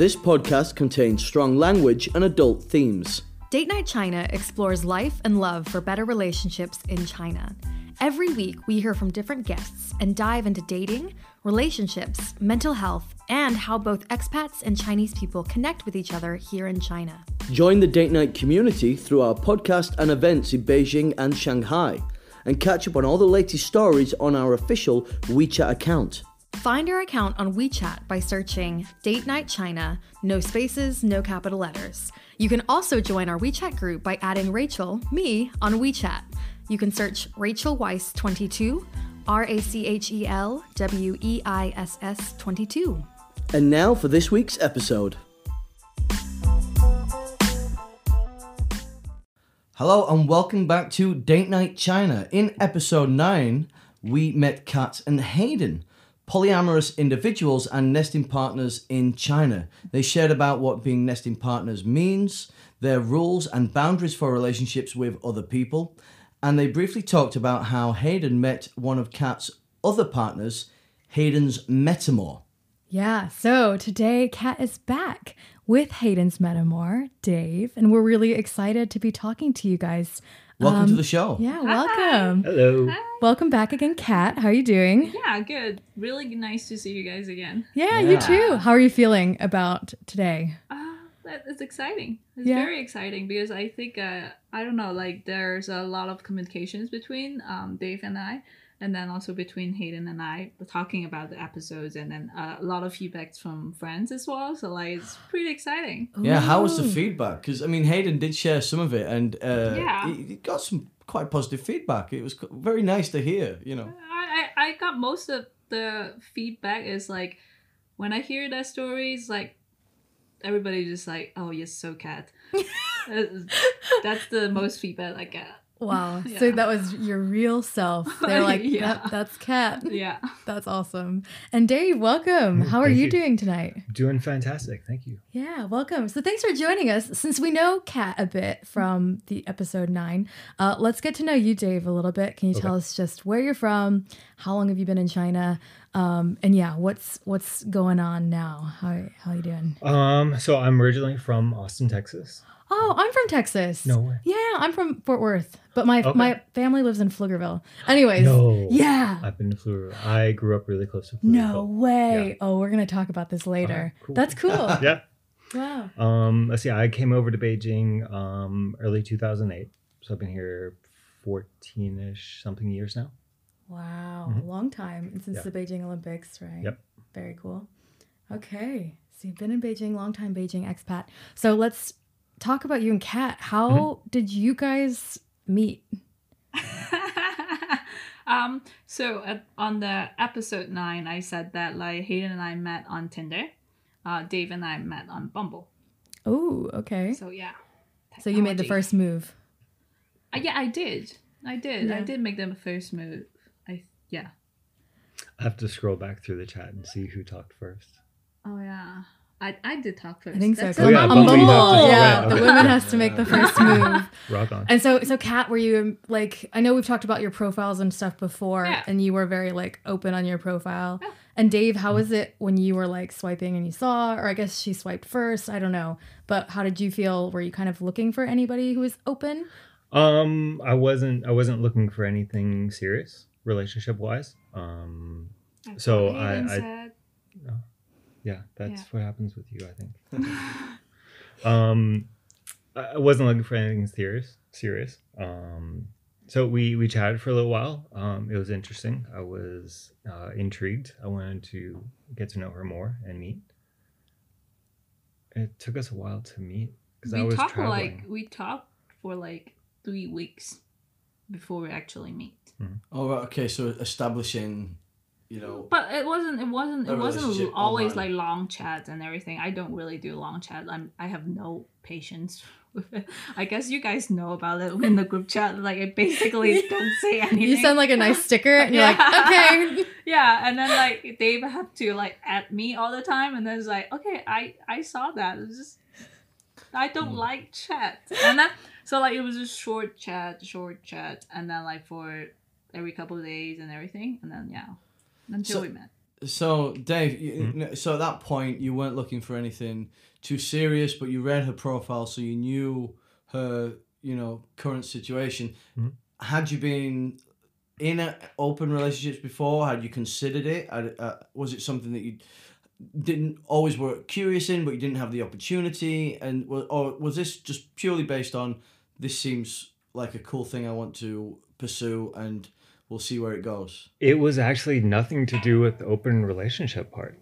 This podcast contains strong language and adult themes. Date Night China explores life and love for better relationships in China. Every week, we hear from different guests and dive into dating, relationships, mental health, and how both expats and Chinese people connect with each other here in China. Join the Date Night community through our podcast and events in Beijing and Shanghai, and catch up on all the latest stories on our official WeChat account. Find our account on WeChat by searching Date Night China, no spaces, no capital letters. You can also join our WeChat group by adding Rachel, me, on WeChat. You can search Rachel Weiss 22, R A C H E L W E I S S 22. And now for this week's episode. Hello and welcome back to Date Night China. In episode 9, we met Kat and Hayden, polyamorous individuals and nesting partners in China. They shared about what being nesting partners means, their rules and boundaries for relationships with other people, and they briefly talked about how Hayden met one of Kat's other partners, Hayden's Metamour. Yeah, so today Kat is back with Hayden's Metamour, Dave, and we're really excited to be talking to you guys. Welcome Um, to the show. Yeah, welcome. Hello. Hi. Welcome back again, Kat. How are you doing? Yeah, good. Really nice to see you guys again. Yeah, Yeah. you too. How are you feeling about today? Uh, that is exciting. It's Yeah. very exciting because I think uh, I don't know, like there's a lot of communications between um, Dave and I, and then also between Hayden and I, talking about the episodes, and then uh, a lot of feedbacks from friends as well. So like it's pretty exciting. Yeah, how was the feedback? Because I mean, Hayden did share some of it, and uh, Yeah. he, he got some quite positive feedback. It was very nice to hear. You know, I, I I got most of the feedback is like when I hear that stories, like everybody just like, oh, you're so Kat. That's the most feedback I get. Wow. So that was your real self. They're like, Yeah. yep, that's Kat. Yeah. That's awesome. And Dave, welcome. How are you, you. doing tonight? Doing fantastic. Thank you. Yeah, welcome. So thanks for joining us. Since we know Kat a bit from the episode nine, uh, let's get to know you, Dave, a little bit. Can you tell us just where you're from? How long have you been in China? Um, and yeah, what's what's going on now? How how you doing? Um, so I'm originally from Austin, Texas. Oh, I'm from Texas. No way. Yeah, I'm from Fort Worth, but my Okay. my family lives in Pflugerville. Anyways, No. yeah. I've been to Fluor. I grew up really close to Fluor. No way. Oh, we're gonna talk about this later. cool. That's cool. Yeah. wow. Um, let's see. I came over to Beijing um early 2008. So I've been here 14ish something years now. Wow, Mhm. a long time and since Yeah. the Beijing Olympics, right? Yep. Very cool. Okay, so you've been in Beijing, long time Beijing expat. So let's talk about you and Kat. How Mm-hmm. did you guys meet? um. So at, on the episode nine, I said that like Hayden and I met on Tinder. Uh, Dave and I met on Bumble. Oh, okay. So, yeah. So you made the first move. Uh, yeah, I did. I did. I did make the first move. I yeah. I have to scroll back through the chat and see who talked first. Oh yeah. I, I did talk first. I think so. That's 'cause Oh, on- yeah, on Bumble Bumble, you have to- yeah, right, the okay. women has to make the first move. Rock on. And so, so Kat, were you like? I know we've talked about your profiles and stuff before, Yeah. and you were very like open on your profile. Yeah. And Dave, how was it when you were like swiping and you saw, or I guess she swiped first? I don't know, but how did you feel? Were you kind of looking for anybody who was open? Um, I wasn't I wasn't looking for anything serious relationship wise. Um, That's So what Hayden I- I- said. Yeah, that's Yeah. what happens with you, I think. um, I I wasn't looking for anything serious. Serious. Um, so we we chatted for a little while. Um, it was interesting. I was uh, intrigued. I wanted to get to know her more and meet. It took us a while to meet because I we was talked traveling. like we talked for like three weeks before we actually meet. oh okay. So establishing, you know, But it wasn't. It wasn't. It wasn't always online. like long chats and everything. I don't really do long chat. I'm. I have no patience with it. I guess you guys know about it in the group chat. Like I basically don't say anything. You send like a nice sticker, and you're Yeah. like, okay. yeah, and then like they have to like add me all the time, and then it's like, okay, I I saw that. It's just I don't Hmm. like chat, and then so like it was just short chat, short chat, and then like for every couple of days and everything, and then yeah, until So- we met. So, Dave, you, Hmm? so at that point, you weren't looking for anything too serious, but you read her profile, so you knew her, you know, current situation. Hmm? Had you been in a, open relationships before? Had you considered it? Had- Uh, was it something that you didn't always were curious in, but you didn't have the opportunity? And or was this just purely based on this seems like a cool thing I want to pursue, and we'll see where it goes? It was actually nothing to do with the open relationship part.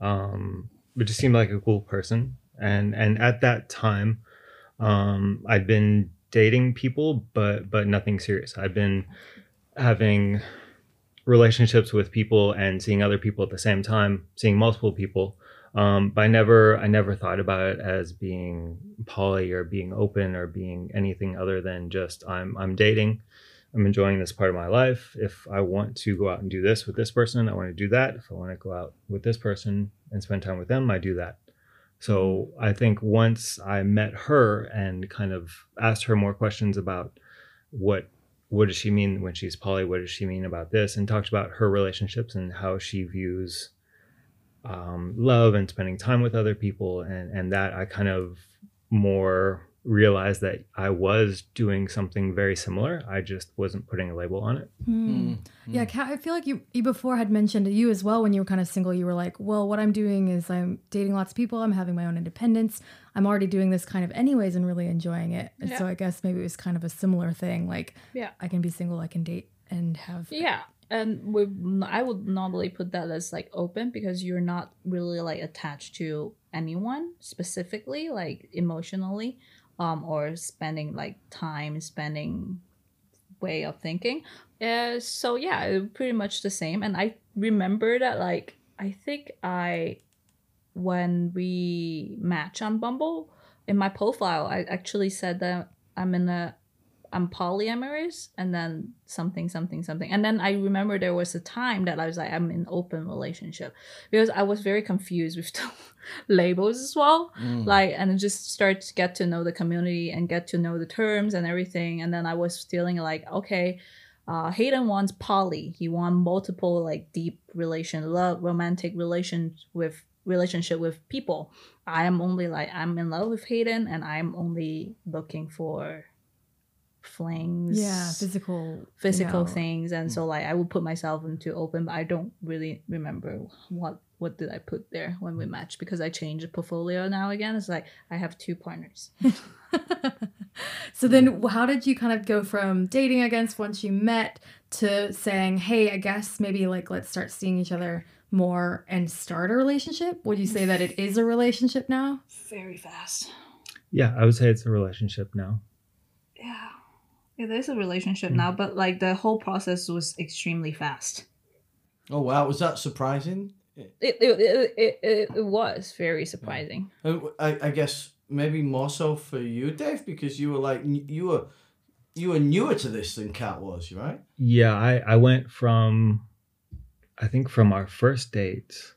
Um, it just seemed like a cool person, and and at that time, um, I'd been dating people, but but nothing serious. I'd been having relationships with people and seeing other people at the same time, seeing multiple people. Um, but I never I never thought about it as being poly or being open or being anything other than just I'm I'm dating. I'm enjoying this part of my life. If I want to go out and do this with this person, I want to do that. If I want to go out with this person and spend time with them, I do that. So I think once I met her and kind of asked her more questions about what what does she mean when she's poly, what does she mean about this, and talked about her relationships and how she views um, love and spending time with other people, and and that I kind of more realized that I was doing something very similar. I just wasn't putting a label on it. Hmm. Yeah, Kat, I feel like you you before had mentioned you as well when you were kind of single. You were like, "Well, what I'm doing is I'm dating lots of people. I'm having my own independence. I'm already doing this kind of anyways and really enjoying it." And so I guess maybe it was kind of a similar thing. Like, Yeah. I can be single, I can date and have. Yeah, and we I would normally put that as like open because you're not really like attached to anyone specifically, like emotionally, um, or spending like time spending way of thinking. Uh, so yeah, pretty much the same. And I remember that like I think I when we match on Bumble in my profile, I actually said that I'm in a I'm polyamorous and then something something something. And then i remember there was a time that i was like i'm in open relationship because i was very confused with the labels as well. Like and just start to get to know the community and get to know the terms and everything. And then i was feeling like okay uh hayden wants poly. He wants multiple like deep relation love romantic relations with relationship with people. I am only like i'm in love with hayden and i'm only looking for flings Yeah, physical. physical you know. things and so like i would put myself into open but i don't really remember what what did i put there when we matched because i changed the portfolio now again it's like i have two partners So then, how did you kind of go from dating against once you met to saying, "Hey, I guess maybe like let's start seeing each other more and start a relationship"? Would you say that it is a relationship now? very fast Yeah, I would say it's a relationship now. Yeah it is a relationship now but like the whole process was extremely fast. Oh wow, was that surprising? it it, it, it, it, it was very surprising. Uh, I, I guess maybe more so for you, Dave, because you were like you were you were newer to this than Kat was, right? Yeah, I, I went from, I think from our first date,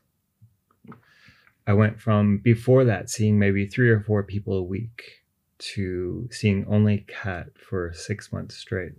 I went from before that seeing maybe three or four people a week to seeing only Kat for six months straight.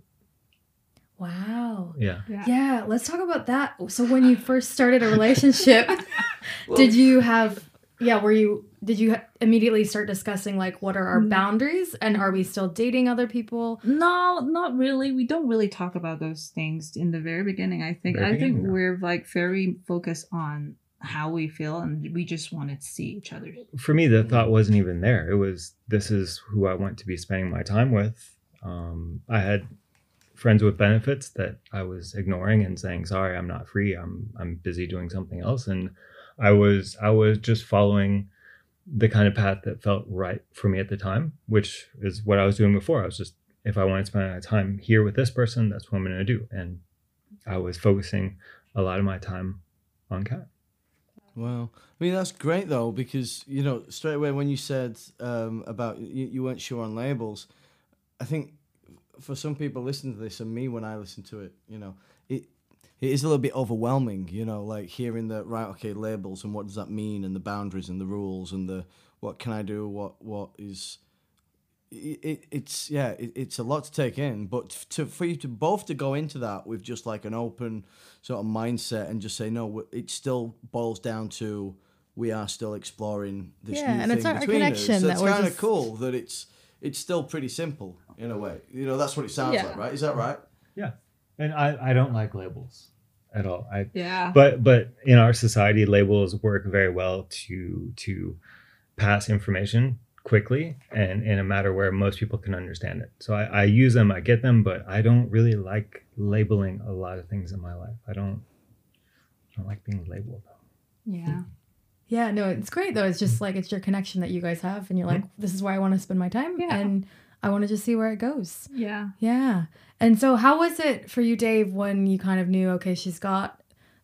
Wow. Yeah. Yeah, let's talk about that. So when you first started a relationship, did you have yeah, were you did you immediately start discussing like what are our Mm. boundaries and are we still dating other people? No, not really. We don't really talk about those things in the very beginning. I think Very I think beginning, we're like very focused on how we feel and we just wanted to see each other. For me, the thought wasn't even there. It was, this is who I want to be spending my time with. Um, I had friends with benefits that I was ignoring and saying, sorry, I'm not free. I'm, I'm busy doing something else. And I was, I was just following the kind of path that felt right for me at the time, which is what I was doing before. I was just, if I want to spend my time here with this person, that's what I'm going to do. And I was focusing a lot of my time on Kat. Wow. I mean, that's great though, because you know, straight away when you said um, about you, you weren't sure on labels, I think for some people listening to this and me when I listen to it, you know, it it is a little bit overwhelming, you know, like hearing the right, okay, labels and what does that mean, and the boundaries and the rules and the what can I do, what what is, it, it's yeah, it, it's a lot to take in. But to for you to both to go into that with just like an open sort of mindset and just say no, it still boils down to we are still exploring this Yeah, new and it's thing our between connection us. So that it's kind of just- cool that it's it's still pretty simple in a way. You know, that's what it sounds Yeah. like, right? Is that right? Yeah, and I I don't like labels at all. I Yeah. but but in our society labels work very well to to pass information quickly and in a matter where most people can understand it so I, I use them i get them but i don't really like labeling a lot of things in my life i don't I don't like being labeled yeah. Yeah, no, it's great though. It's just like it's your connection that you guys have, and you're like, mm-hmm. this is where I want to spend my time, Yeah. and I want to just see where it goes. Yeah. Yeah. And so, how was it for you, Dave, when you kind of knew, okay, she's got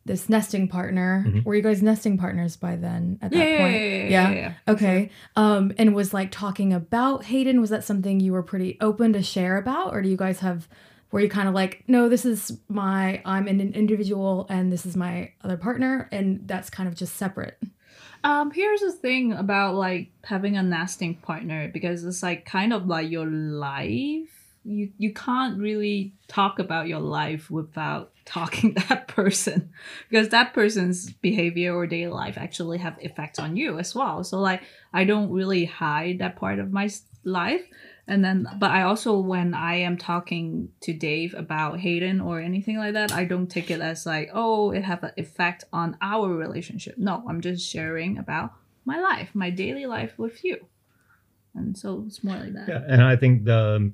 this nesting partner? Mhm. Were you guys nesting partners by then at that Yeah, yeah, point? yeah, yeah, yeah, yeah. Okay. Um, and was like talking about Hayden, was that something you were pretty open to share about? Or do you guys have, were you kind of like, no, this is my, I'm an individual and this is my other partner, and that's kind of just separate? Um, here's the thing about like having a nesting partner because it's like kind of like your life. You you can't really talk about your life without talking that person because that person's behavior or daily life actually have effects on you as well. So like I don't really hide that part of my life. And then, but I also, when I am talking to Dave about Hayden or anything like that, I don't take it as like, oh, it have an effect on our relationship. No, I'm just sharing about my life, my daily life with you. And so it's more like that. yeah and i think the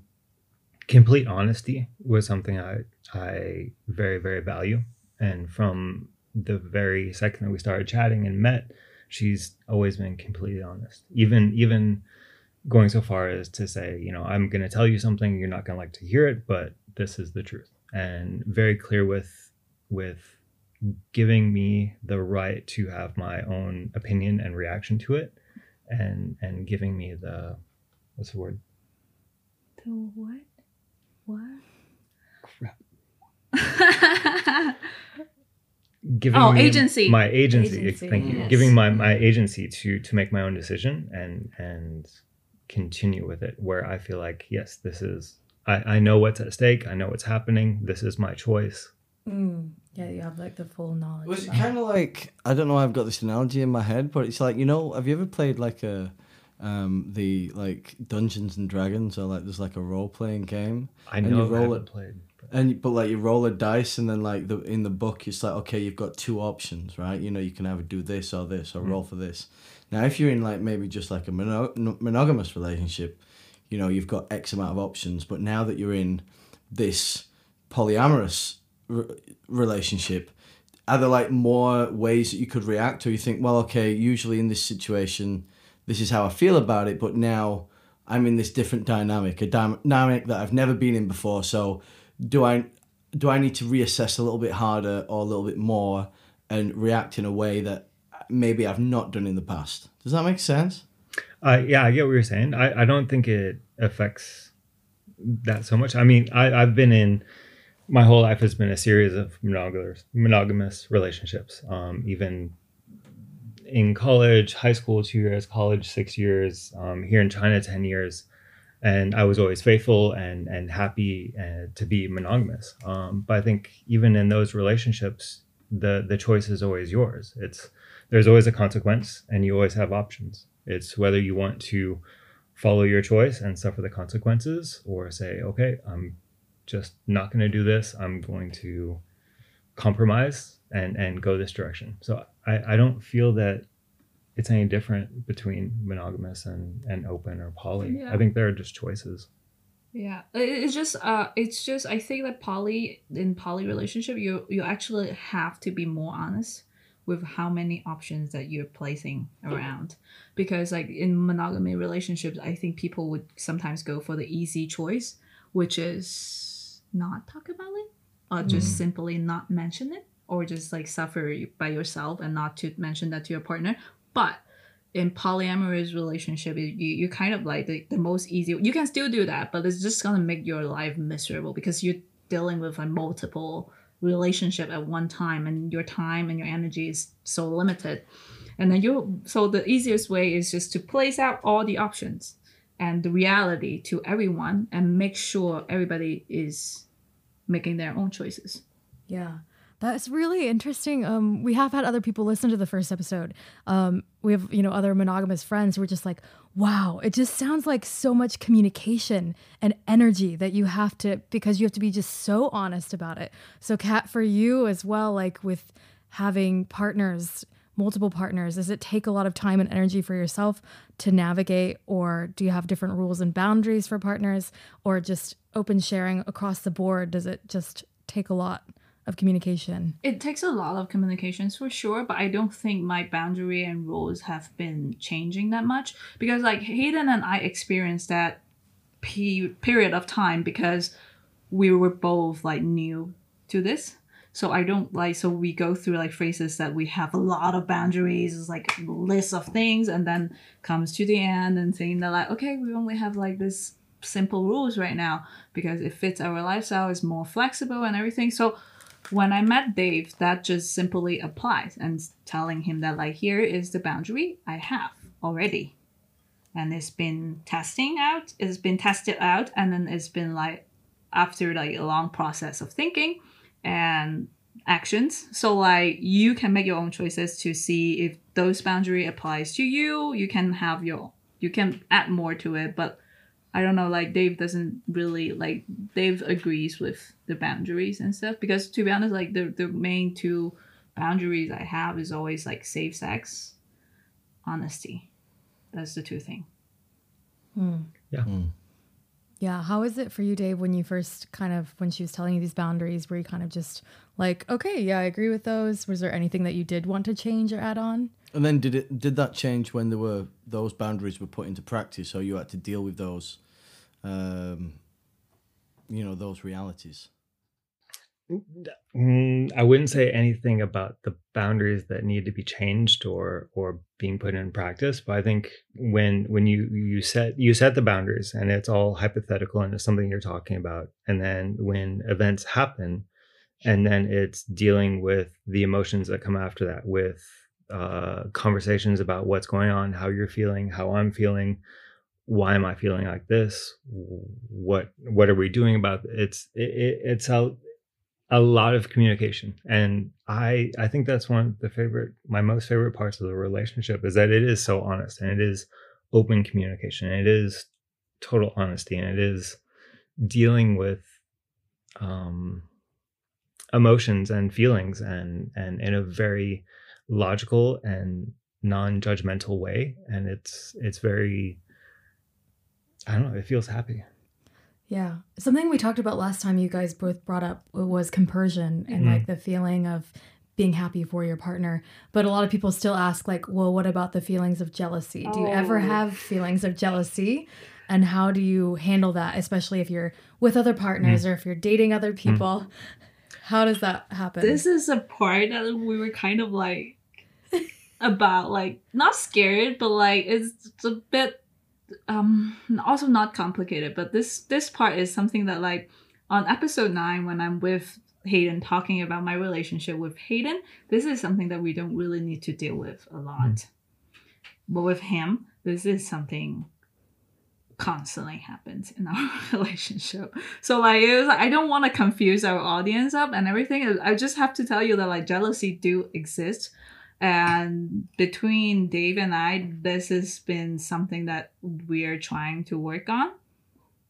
complete honesty was something i i very very value. And from the very second that we started chatting and met she's always been completely honest. Even even going so far as to say you know i'm going to tell you something you're not going to like to hear it but this is the truth. And very clear with with giving me the right to have my own opinion and reaction to it and and giving me the what's the word? The what? What? giving Oh, me agency. my agency, Agency, thank you yes. giving my my agency to to make my own decision and and continue with it where i feel like yes this is i i know what's at stake i know what's happening this is my choice Mm. Yeah, you have like the full knowledge. Was it it. kind of like I don't know? I've got this analogy in my head, but it's like you know, have you ever played like a um the like Dungeons and Dragons or like there's like a role playing game. I And know you I roll haven't it. played but and but like you roll a dice and then like the in the book it's like okay you've got two options right? You know you can either do this or this or roll for this. Now if you're in like maybe just like a mono- monogamous relationship you know you've got x amount of options but now that you're in this polyamorous r- relationship are there like more ways that you could react? Or you think well okay usually in this situation this is how i feel about it but now i'm in this different dynamic a dynamic that i've never been in before so do i do i need to reassess a little bit harder or a little bit more and react in a way that maybe i've not done in the past does that make sense Uh, yeah, I get what you're saying. I, I don't think it affects that so much. I mean, I, I've been in my whole life has been a series of monogamous monogamous relationships. Um, even in college, high school, two years, college, six years, um, here in China, ten years, and I was always faithful and and happy uh, to be monogamous. Um, but I think even in those relationships, the the choice is always yours. It's there's always a consequence, and you always have options. It's whether you want to follow your choice and suffer the consequences, or say, okay, I'm just not going to do this. I'm going to compromise and and go this direction. So I I don't feel that it's any different between monogamous and and open or poly. Yeah. I think there are just choices. Yeah, it's just uh, it's just I think that poly in poly relationship you you actually have to be more honest with how many options that you're placing around because like in monogamy relationships I think people would sometimes go for the easy choice which is not talk about it or just simply not mention it or just like suffer by yourself and not to mention that to your partner but in polyamorous relationship you, you kind of like the, the most easy you can still do that but it's just gonna make your life miserable because you're dealing with a multiple relationship at one time and your time and your energy is so limited and then you so the easiest way is just to place out all the options and the reality to everyone and make sure everybody is making their own choices. Yeah. That's really interesting. Um, we have had other people listen to the first episode. Um, we have, you know, other monogamous friends who are just like, wow, it just sounds like so much communication and energy that you have to, because you have to be just so honest about it. So, Kat, for you as well, like with having partners, multiple partners, does it take a lot of time and energy for yourself to navigate, or do you have different rules and boundaries for partners, or just open sharing across the board? Does it just take a lot? Of communication? It takes a lot of communications for sure, but I don't think my boundary and rules have been changing that much because like Hayden and I experienced that pe- period of time because we were both like new to this. So I don't like so we go through like phrases that we have a lot of boundaries, like lists of things, and then comes to the end and saying that like, okay, we only have like this simple rules right now because it fits our lifestyle, is more flexible and everything. So when I met Dave, that just simply applies and telling him that like here is the boundary I have already. And it's been testing out, it's been tested out, and then it's been like after like a long process of thinking and actions. So like you can make your own choices to see if those boundary applies to you. You can have your you can add more to it, but I don't know, like Dave doesn't really like Dave agrees with the boundaries and stuff because to be honest, like the the main two boundaries I have is always like safe sex, honesty. That's the two thing. Hmm. Yeah. Yeah. How is it for you, Dave, when you first kind of when she was telling you these boundaries, were you kind of just like, okay, yeah, I agree with those? Was there anything that you did want to change or add on? And then did it did that change when there were those boundaries were put into practice, so you had to deal with those um, you know those realities. Mm, i wouldn't say anything about the boundaries that need to be changed or or being put in practice but i think when when you you set you set the boundaries and it's all hypothetical and it's something you're talking about and then when events happen and then it's dealing with the emotions that come after that with uh, conversations about what's going on how you're feeling how i'm feeling why am I feeling like this? What what are we doing about it? it's it, it's a a lot of communication, and I I think that's one of the favorite my most favorite parts of the relationship is that it is so honest and it is open communication and it is total honesty and it is dealing with um emotions and feelings and and in a very logical and non-judgmental way and it's it's very I don't know. It feels happy. Yeah. Something we talked about last time you guys both brought up was compersion and mm-hmm. like the feeling of being happy for your partner. But a lot of people still ask, like, well, what about the feelings of jealousy? Do you ever oh. have feelings of jealousy? And how do you handle that, especially if you're with other partners mm. or if you're dating other mm. people? Mm. How does that happen? This is a part that we were kind of like about, like, not scared, but like, it's a bit um also not complicated but this this part is something that like on episode 9 when i'm with hayden talking about my relationship with hayden this is something that we don't really need to deal with a lot. Mm. but with him this is something constantly happens in our relationship. So like it was i don't want to confuse our audience up and everything. I just have to tell you that like jealousy do exist and between Dave and I, this has been something that we're trying to work on.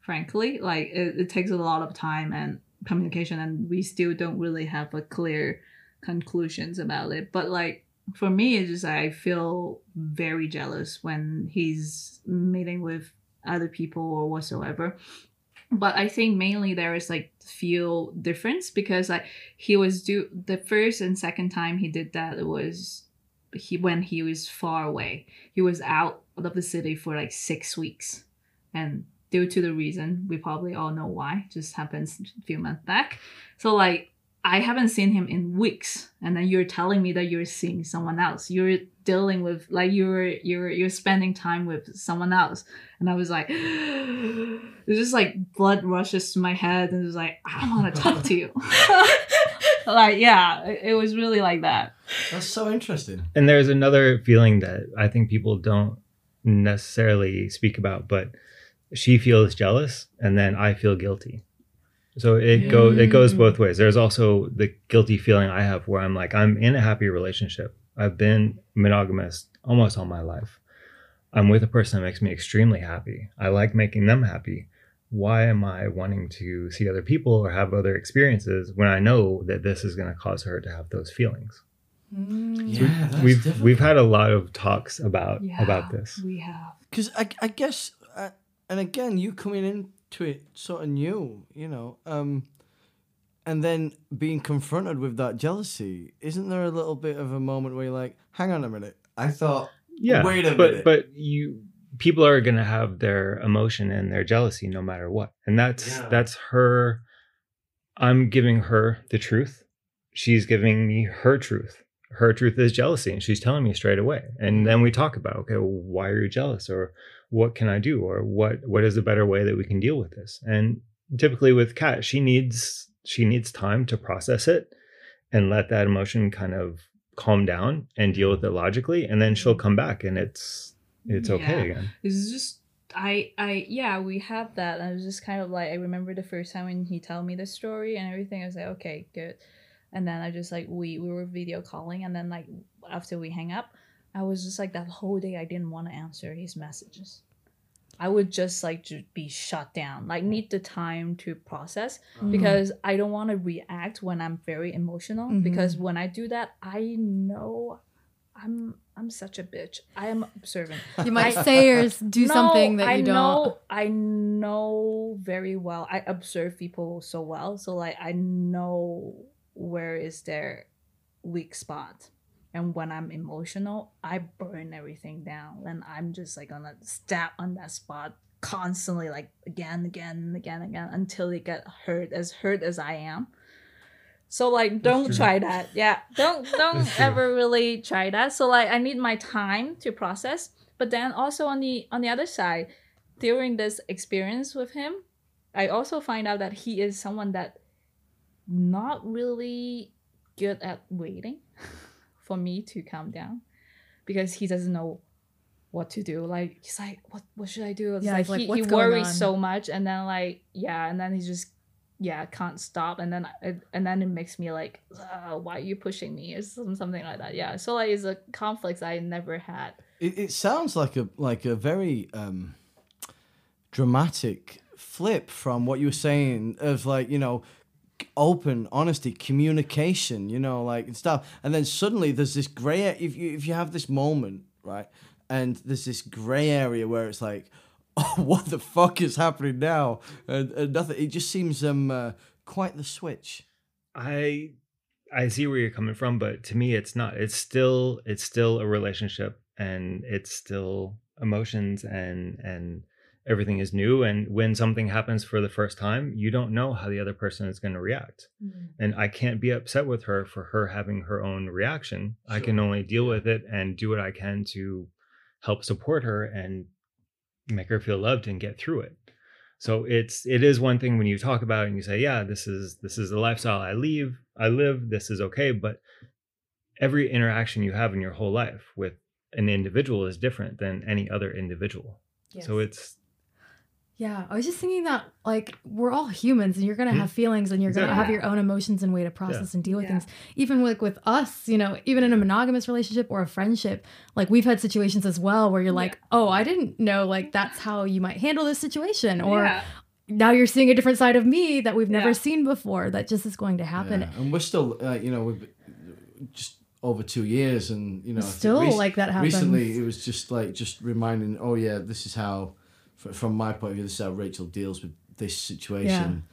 Frankly, like it, it takes a lot of time and communication, and we still don't really have a clear conclusions about it. But like for me, it's just I feel very jealous when he's meeting with other people or whatsoever but i think mainly there is like feel difference because like he was do the first and second time he did that it was he when he was far away. He was out of the city for like six weeks. And due to the reason we probably all know why just happens a few months back. So like I haven't seen him in weeks, and then you're telling me that you're seeing someone else. You're dealing with like you're you're you're spending time with someone else, and I was like, it's just like blood rushes to my head, and it's like I want to talk to you. like yeah, it was really like that. That's so interesting. And there's another feeling that I think people don't necessarily speak about, but she feels jealous and then I feel guilty. So it goes it goes both ways. There's also the guilty feeling I have where I'm like I'm in a happy relationship. I've been monogamous almost all my life. I'm with a person that makes me extremely happy. I like making them happy. Why am I wanting to see other people or have other experiences when I know that this is going to cause her to have those feelings? Yeah, that's we've difficult. we've had a lot of talks about Yeah, about this. We have. because I, I guess uh, and again you coming into it sort of new you know um and then being confronted with that jealousy isn't there a little bit of a moment where you're like hang on a minute i thought Yeah, Wait a but minute. but you people are going to have their emotion and their jealousy no matter what, and that's Yeah. that's her. I'm giving her the truth. She's giving me her truth. Her truth is jealousy, and she's telling me straight away. And then we talk about, okay, well, why are you jealous, or what can I do, or what what is a better way that we can deal with this? And typically with Kat, she needs she needs time to process it and let that emotion kind of calm down and deal with it logically, and then she'll come back and it's it's okay Yeah. again. It's just I I yeah we have that. I was just kind of like I remember the first time when he told me the story and everything. I was like okay good, and then I just like we we were video calling and then like after we hang up, I was just like that whole day I didn't want to answer his messages. I would just like to be shut down, like need the time to process because I don't want to react when I'm very emotional Mhm. because when I do that, I know I'm I'm such a bitch. I am observant. You might I- say or do No, something that I you don't. Know, I know very well. I observe people so well, so like I know where is their weak spot. And when I'm emotional, I burn everything down, and I'm just like gonna stab on that spot constantly, like again, again, and again, again, until they get hurt, as hurt as I am. So like, don't try that. Yeah, don't don't ever really try that. So like, I need my time to process. But then also on the on the other side, during this experience with him, I also find out that he is someone that not really good at waiting for me to calm down because he doesn't know what to do. Like he's like, what what should I do? It's Yeah, like, like, he, he worries on?" so much, and then like yeah, and then he just yeah can't stop, and then I, and then it makes me like, uh, why are you pushing me? Or some- something like that. Yeah, so like it's a conflict I never had. It, it sounds like a like a very um, dramatic flip from what you were saying of like you know open honesty communication you know like and stuff and then suddenly there's this gray if you if you have this moment right and there's this gray area where it's like oh what the fuck is happening now and, and nothing it just seems um uh, quite the switch I I see where you're coming from, but to me it's not. It's still it's still a relationship and it's still emotions and and everything is new and when something happens for the first time, you don't know how the other person is going to react. Mm-hmm. And I can't be upset with her for her having her own reaction. I can only deal with it and do what I can to help support her and make her feel loved and get through it. So it's it is one thing when you talk about it and you say yeah this is this is the lifestyle i leave i live this is okay but every interaction you have in your whole life with an individual is different than any other individual. So it's Yeah, I was just thinking that like we're all humans and you're gonna Mhm. have feelings and you're gonna have your own emotions and way to process and deal with Yeah. things. Even like with us, you know, even in a monogamous relationship or a friendship, like we've had situations as well where you're like, oh, I didn't know like that's how you might handle this situation, or yeah. now you're seeing a different side of me that we've never Yeah. seen before. That just is going to happen. Yeah, and we're still uh, you know we've just over two years and you know Still, rec- like that happens. recently it was just like just reminding oh yeah this is how fr- from my point of view this is how rachel deals with this situation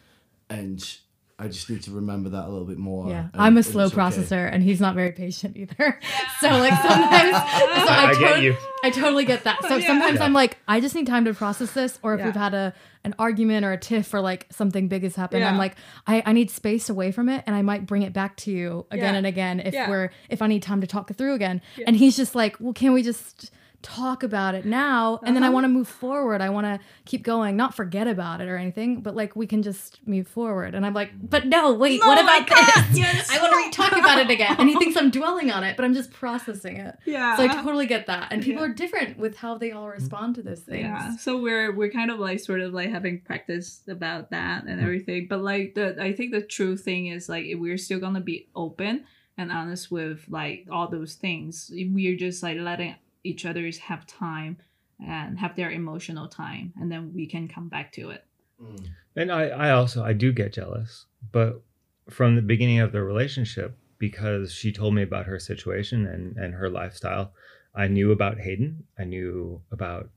and i just need to remember that a little bit more Yeah, and- I'm a slow it's okay. processor, and he's not very patient either. so like sometimes, so I, I get tot- you. I totally get that. So oh, Yeah. sometimes Yeah. I'm like, I just need time to process this, or if Yeah. we've had a an argument or a tiff or like something big has happened, I'm like, I, I need space away from it, and I might bring it back to you again Yeah. and again if Yeah. we're if I need time to talk it through again. And he's just like, well, can we just talk about it now and then i Uh-huh. want to move forward i want to keep going not forget about it or anything but like we can just move forward and i'm like but no wait what No, I about this Yes. i want to talk about it again. And he thinks I'm dwelling on it, but I'm just processing it. Yeah. So I totally get that. And people Yeah. are different with how they all respond to those things. Yeah, so we're we're kind of like sort of like having practice about that and Mm. everything. But like the I think the true thing is like we're still gonna be open and honest with like all those things. We're just like letting each other's have time and have their emotional time, and then we can come back to it. Mm. And I, I also I do get jealous, but from the beginning of the relationship, because she told me about her situation and and her lifestyle, I knew about Hayden. I knew about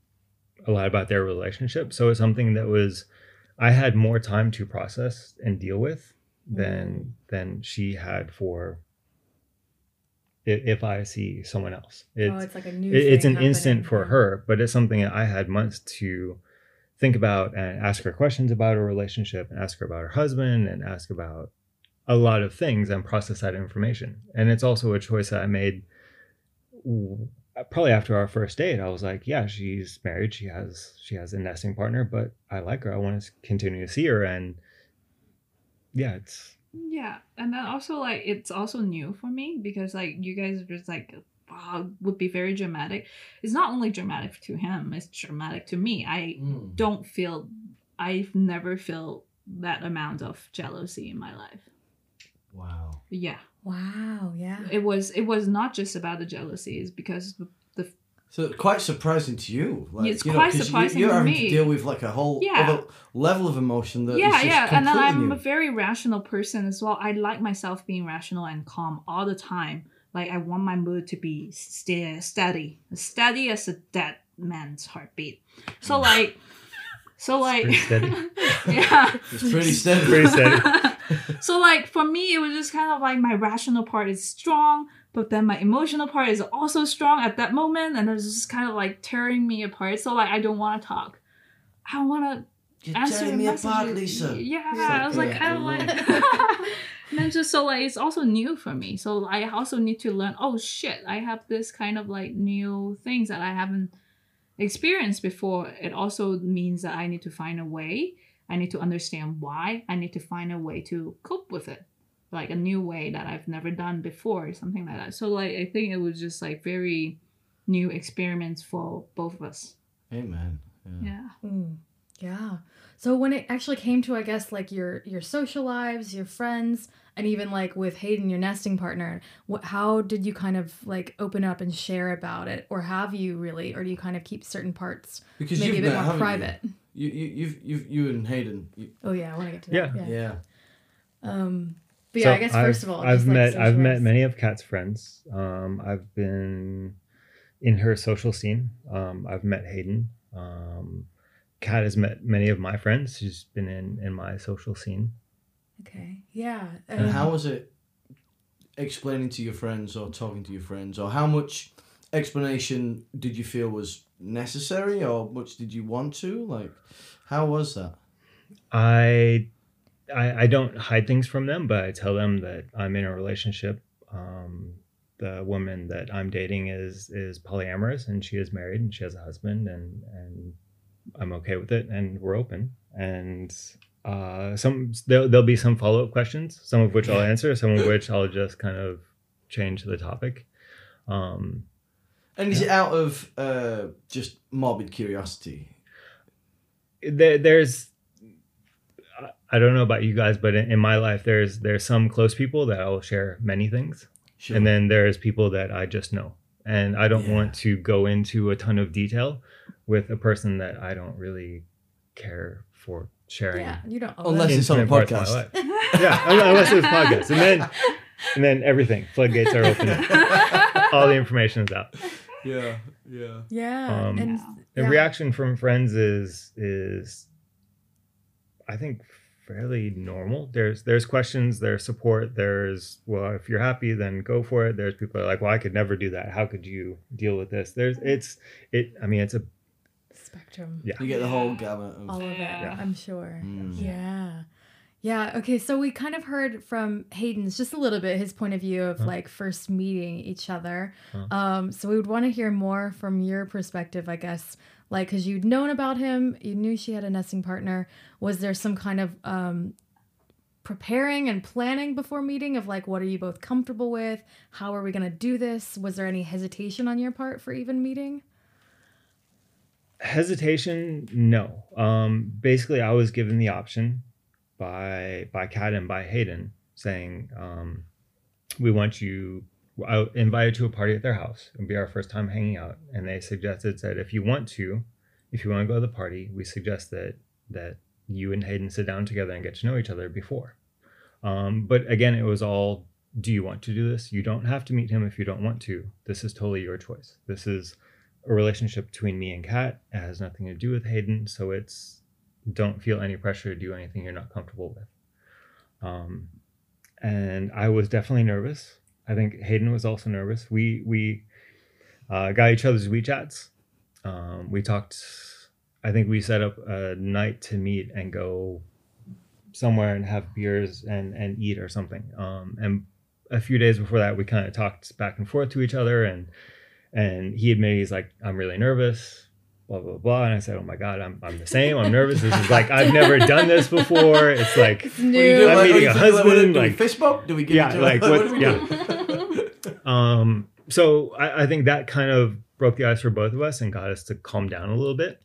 a lot about their relationship. So it's something that was I had more time to process and deal with than than she had for i- if I see someone else. Oh, it's, oh, it's like a new. it- it's an instant for her, but it's something that I had months to think about and ask her questions about her relationship and ask her about her husband and ask about a lot of things and process that information. And it's also a choice that I made probably after our first date. I was like, yeah, she's married, she has she has a nesting partner, but I like her. I want to continue to see her and yeah, it's Yeah, and then also like it's also new for me because like you guys are just like wow, would be very dramatic. It's not only dramatic to him; it's dramatic to me. I Mm. don't feel I've never felt that amount of jealousy in my life. Wow. Yeah. Wow. Yeah. It was it was not just about the jealousy, it's because the, the So quite surprising to you. Like, It's you know, quite 'cause you- surprising You're to having me. to deal with like a whole Yeah. other level of emotion that yeah, just yeah, and then I'm new. a very rational person as well. I like myself being rational and calm all the time. Like I want my mood to be st- steady, steady as a dead man's heartbeat. So mm. like, so like, pretty yeah. It's pretty steady. Pretty steady. so like for me it was just kind of like my rational part is strong but then my emotional part is also strong at that moment and it's just kind of like tearing me apart. So like i don't want to talk. I don't want to You're answer tearing your me apart, messages. Lisa. yeah like, i was like yeah, kind of I like love and then just so like it's also new for me. So i also need to learn oh shit i have this kind of like new things that i haven't experienced before. It also means that i need to find a way. I need to understand why. I need to find a way to cope with it like a new way that i've never done before something like that so like i think it was just like very new experiments for both of us Amen. Yeah. yeah Mm, yeah. So when it actually came to, I guess, like your your social lives, your friends, and even like with Hayden, your nesting partner, what, how did you kind of like open up and share about it, or have you really, or do you kind of keep certain parts Because maybe a bit met, more private? You, you, you've, you've, you and Hayden. You, Oh yeah, I want to get to Yeah. that. yeah. Um, but yeah, I guess 1st of all, I've just, like, met I've met many of Kat's friends. Um, I've been in her social scene. Um, I've met Hayden. Um, Kat has met many of my friends. She's been in in my social scene. Okay. Yeah. And um, how was it explaining to your friends or talking to your friends, or how much explanation did you feel was necessary, or much did you want to? Like, how was that? I, I I don't hide things from them, but I tell them that I'm in a relationship. Um, the woman that I'm dating is is polyamorous, and she is married, and she has a husband, and and I'm okay with it, and we're open. And uh, some there'll, there'll be some follow up questions, some of which I'll answer, some of which I'll just kind of change the topic. Um, And is it out of uh, just morbid curiosity? there, there's I- I don't know about you guys, but in, in my life, there's there's some close people that I will share many things, Sure. and then there's people that I just know, and I don't Yeah. want to go into a ton of detail with a person that I don't really care for sharing. yeah, you don't. Unless it's on a intimate parts of my podcast. yeah, unless it's podcast, and then and then everything floodgates are open. All the information is out. yeah, yeah. Yeah. Um, and The yeah. reaction from friends is is I think fairly normal. There's there's questions, there's support, there's well, if you're happy, then go for it. There's people that are like, well, I could never do that. How could you deal with this? There's it's it. I mean, it's a spectrum. Yeah. You get the whole gamut of. All of it. Yeah. I'm sure. Mm. Yeah. Yeah. Okay. So we kind of heard from Hayden's just a little bit his point of view of Huh. like first meeting each other. Huh. Um, so we would want to hear more from your perspective, I guess, like because you'd known about him, you knew she had a nesting partner. Was there some kind of um, preparing and planning before meeting of like what are you both comfortable with? How are we going to do this? Was there any hesitation on your part for even meeting? hesitation no um basically i was given the option by by kat and by hayden saying um we want you i invited to a party at their house it'll be our first time hanging out. And they suggested that if you want to if you want to go to the party we suggest that that you and hayden sit down together and get to know each other before. Um but again it was all do you want to do this? You don't have to meet him if you don't want to. This is totally your choice. This is a relationship between me and Kat. It has nothing to do with Hayden, so it's don't feel any pressure to do anything you're not comfortable with. Um, and I was definitely nervous. I think Hayden was also nervous. We we uh, got each other's WeChats. Um, we talked. I think we set up a night to meet and go somewhere and have beers and and eat or something. Um, and a few days before that, we kind of talked back and forth to each other and and he admitted he's like i'm really nervous blah blah blah and i said oh my god i'm, I'm the same i'm nervous this is like i've never done this before it's like It's What do you new. I'm Like, meeting what do you a think, like, what do we husband, do? like- fist bump? Do we give Yeah, it like, what what- do we do? um so I, I think that kind of broke the ice for both of us and got us to calm down a little bit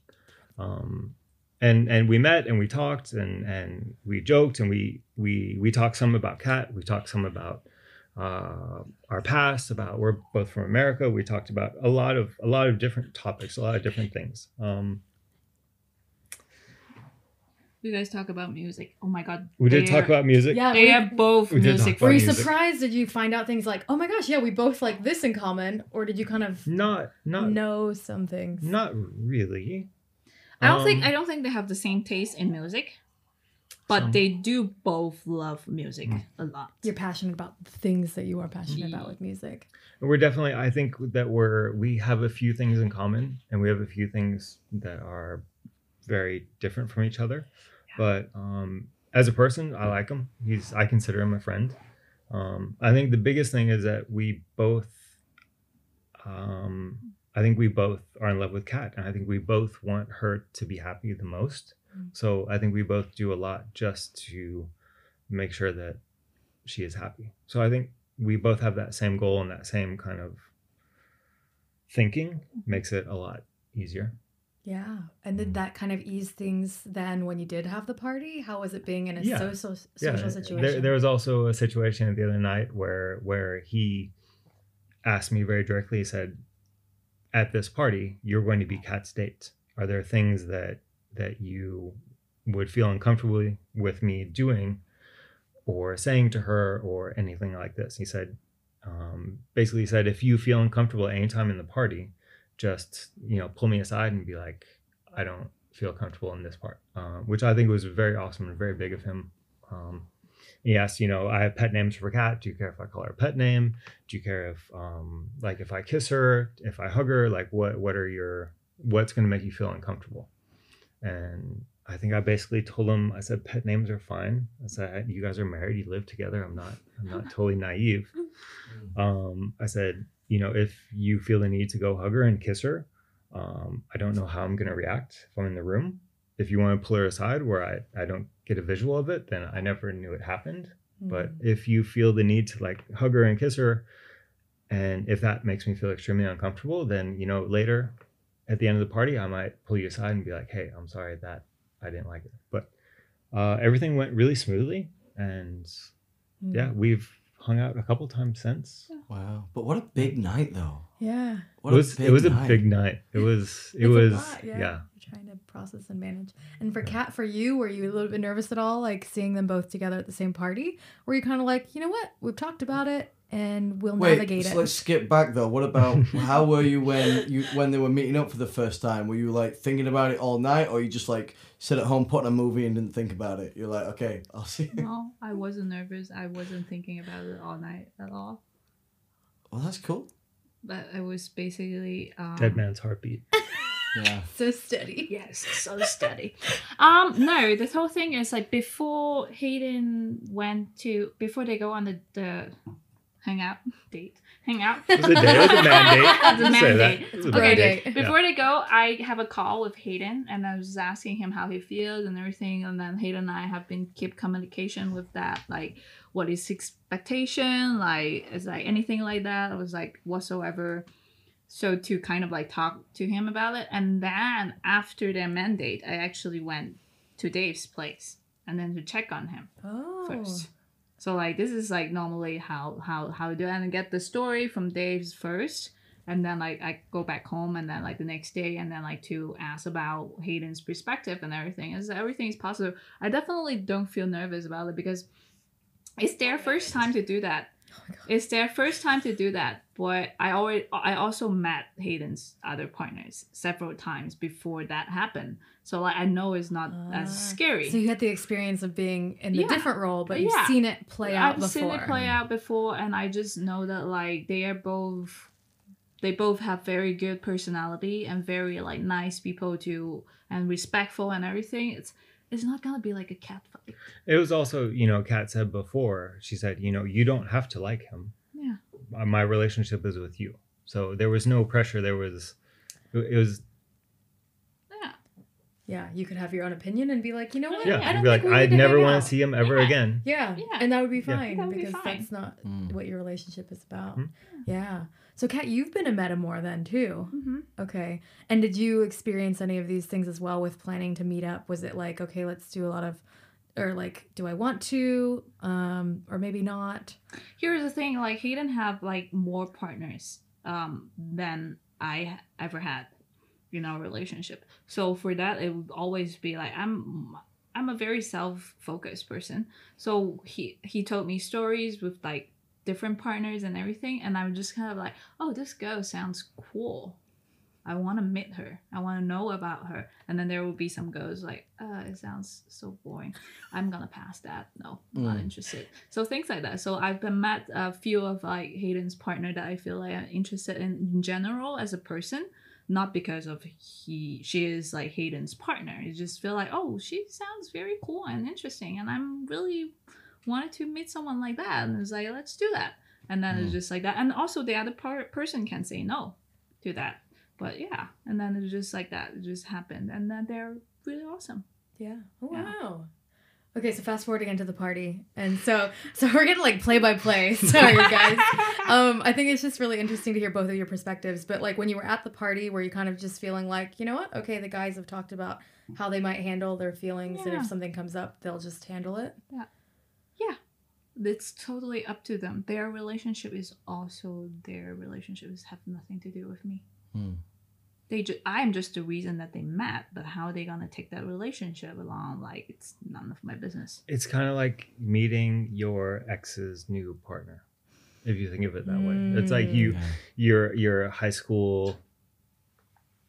um and and we met and we talked and and we joked and we we we talked some about Kat we talked some about uh, our past about we're both from america we talked about a lot of a lot of different topics a lot of different things um You guys talk about music. Oh my god. we did talk are- about music Yeah, They we- are both We music. Were you music. surprised? Did you find out things like, oh my gosh, yeah, we both like this in common? Or did you kind of not not know some things? not really I don't think Um, I don't think they have the same taste in music, but Some. they do both love music Mm. a lot. You're passionate about things that you are passionate about with music. we're definitely i think that we're we have a few things in common and we have a few things that are very different from each other but um as a person i like him he's i consider him a friend um i think the biggest thing is that we both um i think we both are in love with kat and i think we both want her to be happy the most Mm. so i think we both do a lot just to make sure that she is happy so i think we both have that same goal and that same kind of thinking makes it a lot easier Yeah. And did that kind of ease things then when you did have the party? How was it being in a Yeah. social social situation? There, there was also a situation the other night where where he asked me very directly. He said, "At this party, you're going to be Kat's date. Are there things that that you would feel uncomfortable with me doing, or saying to her, or anything like this?" He said, um, basically, he said, "If you feel uncomfortable any time in the party, just you know, pull me aside and be like, I don't." feel comfortable in this part um, which i think was very awesome and very big of him um, he asked, you know, I have pet names for Kat. Do you care if I call her a pet name? Do you care if, um, like, if I kiss her, if I hug her, like, what, what are your, what's going to make you feel uncomfortable? And I think I basically told him, I said, pet names are fine. I said, you guys are married, you live together. I'm not, I'm not totally naive. Um, I said, you know, if you feel the need to go hug her and kiss her, um, I don't know how I'm going to react if I'm in the room if you want to pull her aside where I, I don't get a visual of it, then I never knew it happened. But Mm. if you feel the need to like hug her and kiss her, and if that makes me feel extremely uncomfortable, then you know later at the end of the party, I might pull you aside and be like, "Hey, I'm sorry that I didn't like it." But uh, everything went really smoothly, and Mm. yeah, we've hung out a couple times since. Wow. But what a big night, though. Yeah. What it was a it was a big night. It was it It's a was lot, yeah. You're trying to process and manage. And for Kat, for you, were you a little bit nervous at all, like seeing them both together at the same party? Were you kind of like, you know what, we've talked about it and we'll Wait, navigate so it? let's skip back though. What about how were you when you when they were meeting up for the first time? Were you like thinking about it all night, or you just like sit at home put putting a movie and didn't think about it? You're like, okay, I'll see. No, I wasn't nervous. I wasn't thinking about it all night at all. Well, that's cool. But I was basically um, Dead man's heartbeat. Yeah. so steady. Yes, so steady. Um, no, the whole thing is like before Hayden went to before they go on the the hang out, date, hang out. It was a date. It a mandate. It's a Just say that. mandate. It a Okay, mandate. date. Yeah. Before they go, I have a call with Hayden, and I was just asking him how he feels and everything. And then Hayden and I have been keep communication with that, like what is his expectation, like is like anything like that. I was like whatsoever. So to kind of like talk to him about it, and then after their mandate, I actually went to Dave's place and then to check on him Oh. first. So like this is like normally how how how do I get the story from Dave's first and then like I go back home and then like the next day and then like to ask about Hayden's perspective and everything. Is everything is positive. I definitely don't feel nervous about it because it's their first time to do that. Oh. It's their first time to do that. But I already I also met Hayden's other partners several times before that happened. So like I know it's not as Ah. scary. So you had the experience of being in the Yeah. different role, but you've Yeah. seen it play out I've before. seen it play out before, and I just know that like they are both, they both have very good personality and very like nice people to and respectful and everything. It's it's not gonna be like a cat fight. It was also, you know, Kat said before, she said, you know, you don't have to like him. Yeah. My relationship is with you. So there was no pressure. There was, it was, Yeah, Yeah, you could have your own opinion and be like, you know what? yeah. I don't be like, think we I'd never want to see him ever Yeah. again. Yeah. Yeah. and that would be Yeah. fine That would be because fine. that's not Mm. what your relationship is about. Mhm. Yeah. So, Kat, you've been a metamour then too. mm-hmm. Okay. And did you experience any of these things as well with planning to meet up? Was it like, okay, let's do a lot of, or like, do I want to, um, or maybe not? here's the thing: like he didn't have like more partners um than I ever had in our relationship. So for that, it would always be like I'm. I'm a very self-focused person. So he he told me stories with like different partners and everything, and I'm just kind of like, oh, this girl sounds cool. I want to meet her. I want to know about her. And then there will be some girls like, uh, it sounds so boring. I'm gonna pass that. No, I'm not Mm. interested. So things like that. So I've been met a few of like Hayden's partner that I feel like I'm interested in in general as a person, not because of he she is like Hayden's partner. I just feel like oh she sounds very cool and interesting, and I'm really wanted to meet someone like that. And it's like let's do that. And then it's Mm. just like that. And also the other part person can say no to that. But yeah, and then it's just like that. It just happened, and then they're really awesome. Yeah. Oh, Yeah. wow. Okay, so fast forward again to the party, and so so we're getting like play by play. Sorry, guys. Um, I think it's just really interesting to hear both of your perspectives. But like when you were at the party, were you kind of just feeling like, you know what? Okay, the guys have talked about how they might handle their feelings, and if something comes up, they'll just handle it. It's totally up to them. Their relationship is also their relationships have nothing to do with me. Hmm. They just I'm just the reason that they met, but how are they gonna take that relationship along, like it's none of my business. It's kind of like meeting your ex's new partner, if you think of it that way. It's like you, Yeah. your your high school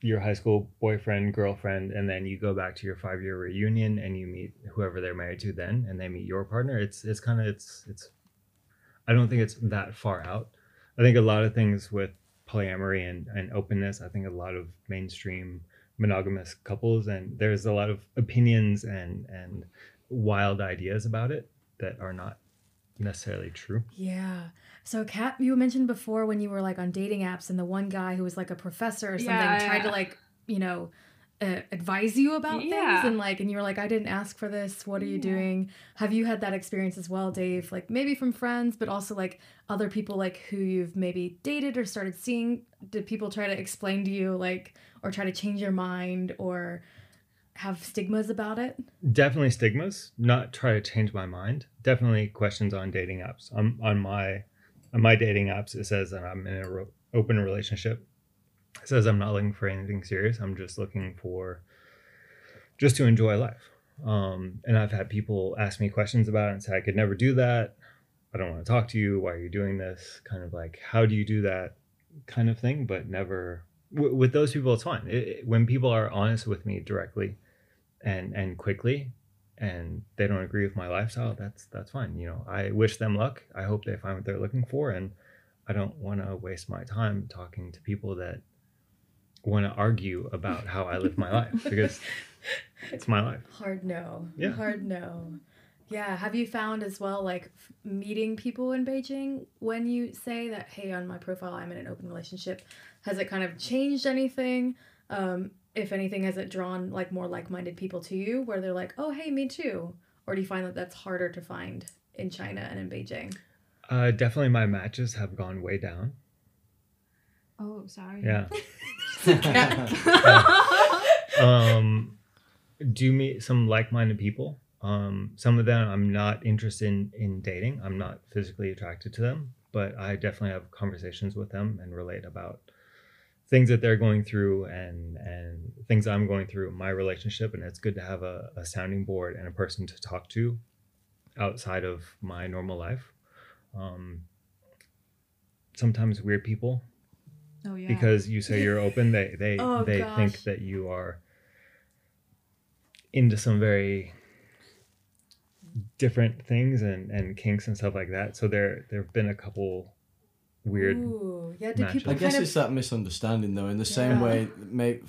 your high school boyfriend girlfriend and then you go back to your five year reunion and you meet whoever they're married to then and they meet your partner it's it's kind of it's it's i don't think it's that far out. I think a lot of things with polyamory and, and openness i think a lot of mainstream monogamous couples and there's a lot of opinions and and wild ideas about it that are not necessarily true Yeah. So, Kat, you mentioned before when you were like on dating apps, and the one guy who was like a professor or something Yeah, tried to like, you know, uh, advise you about Yeah. things, and like, and you were like, I didn't ask for this. What are you Yeah. doing? Have you had that experience as well, Dave? Like maybe from friends, but also like other people like who you've maybe dated or started seeing. Did people try to explain to you like, or try to change your mind, or have stigmas about it? definitely stigmas. Not try to change my mind. Definitely questions on dating apps. On, on my on my dating apps it says that i'm in an ro- open relationship. It says i'm not looking for anything serious. I'm just looking for just to enjoy life. Um, and i've had people ask me questions about it and say i could never do that. I don't want to talk to you. Why are you doing this? Kind of like how do you do that? kind of thing but never with those people it's fine. It- when people are honest with me directly and and quickly and they don't agree with my lifestyle that's that's fine you know i wish them luck i hope they find what they're looking for and i don't want to waste my time talking to people that want to argue about how i live my life because it's my life Hard no. Yeah. Hard no. Yeah. Have you found as well, like f- meeting people in Beijing when you say that, hey, on my profile, I'm in an open relationship? Has it kind of changed anything? Um, if anything, has it drawn like more like minded people to you where they're like, oh, hey, me too? Or do you find that that's harder to find in China and in Beijing? Uh, definitely, my matches have gone way down. Oh, sorry. Yeah. um, do meet some like-minded people. Um, some of them I'm not interested in, in dating. I'm not physically attracted to them, but I definitely have conversations with them and relate about things that they're going through and and things I'm going through in my relationship. And it's good to have a, a sounding board and a person to talk to outside of my normal life. Um, sometimes weird people Oh yeah. because you say you're open they they Oh, they gosh. think that you are into some very different things and and kinks and stuff like that so there there have been a couple weird Ooh, yeah. Do matches. people I guess kind it's that misunderstanding, though. In the same Yeah. way, may,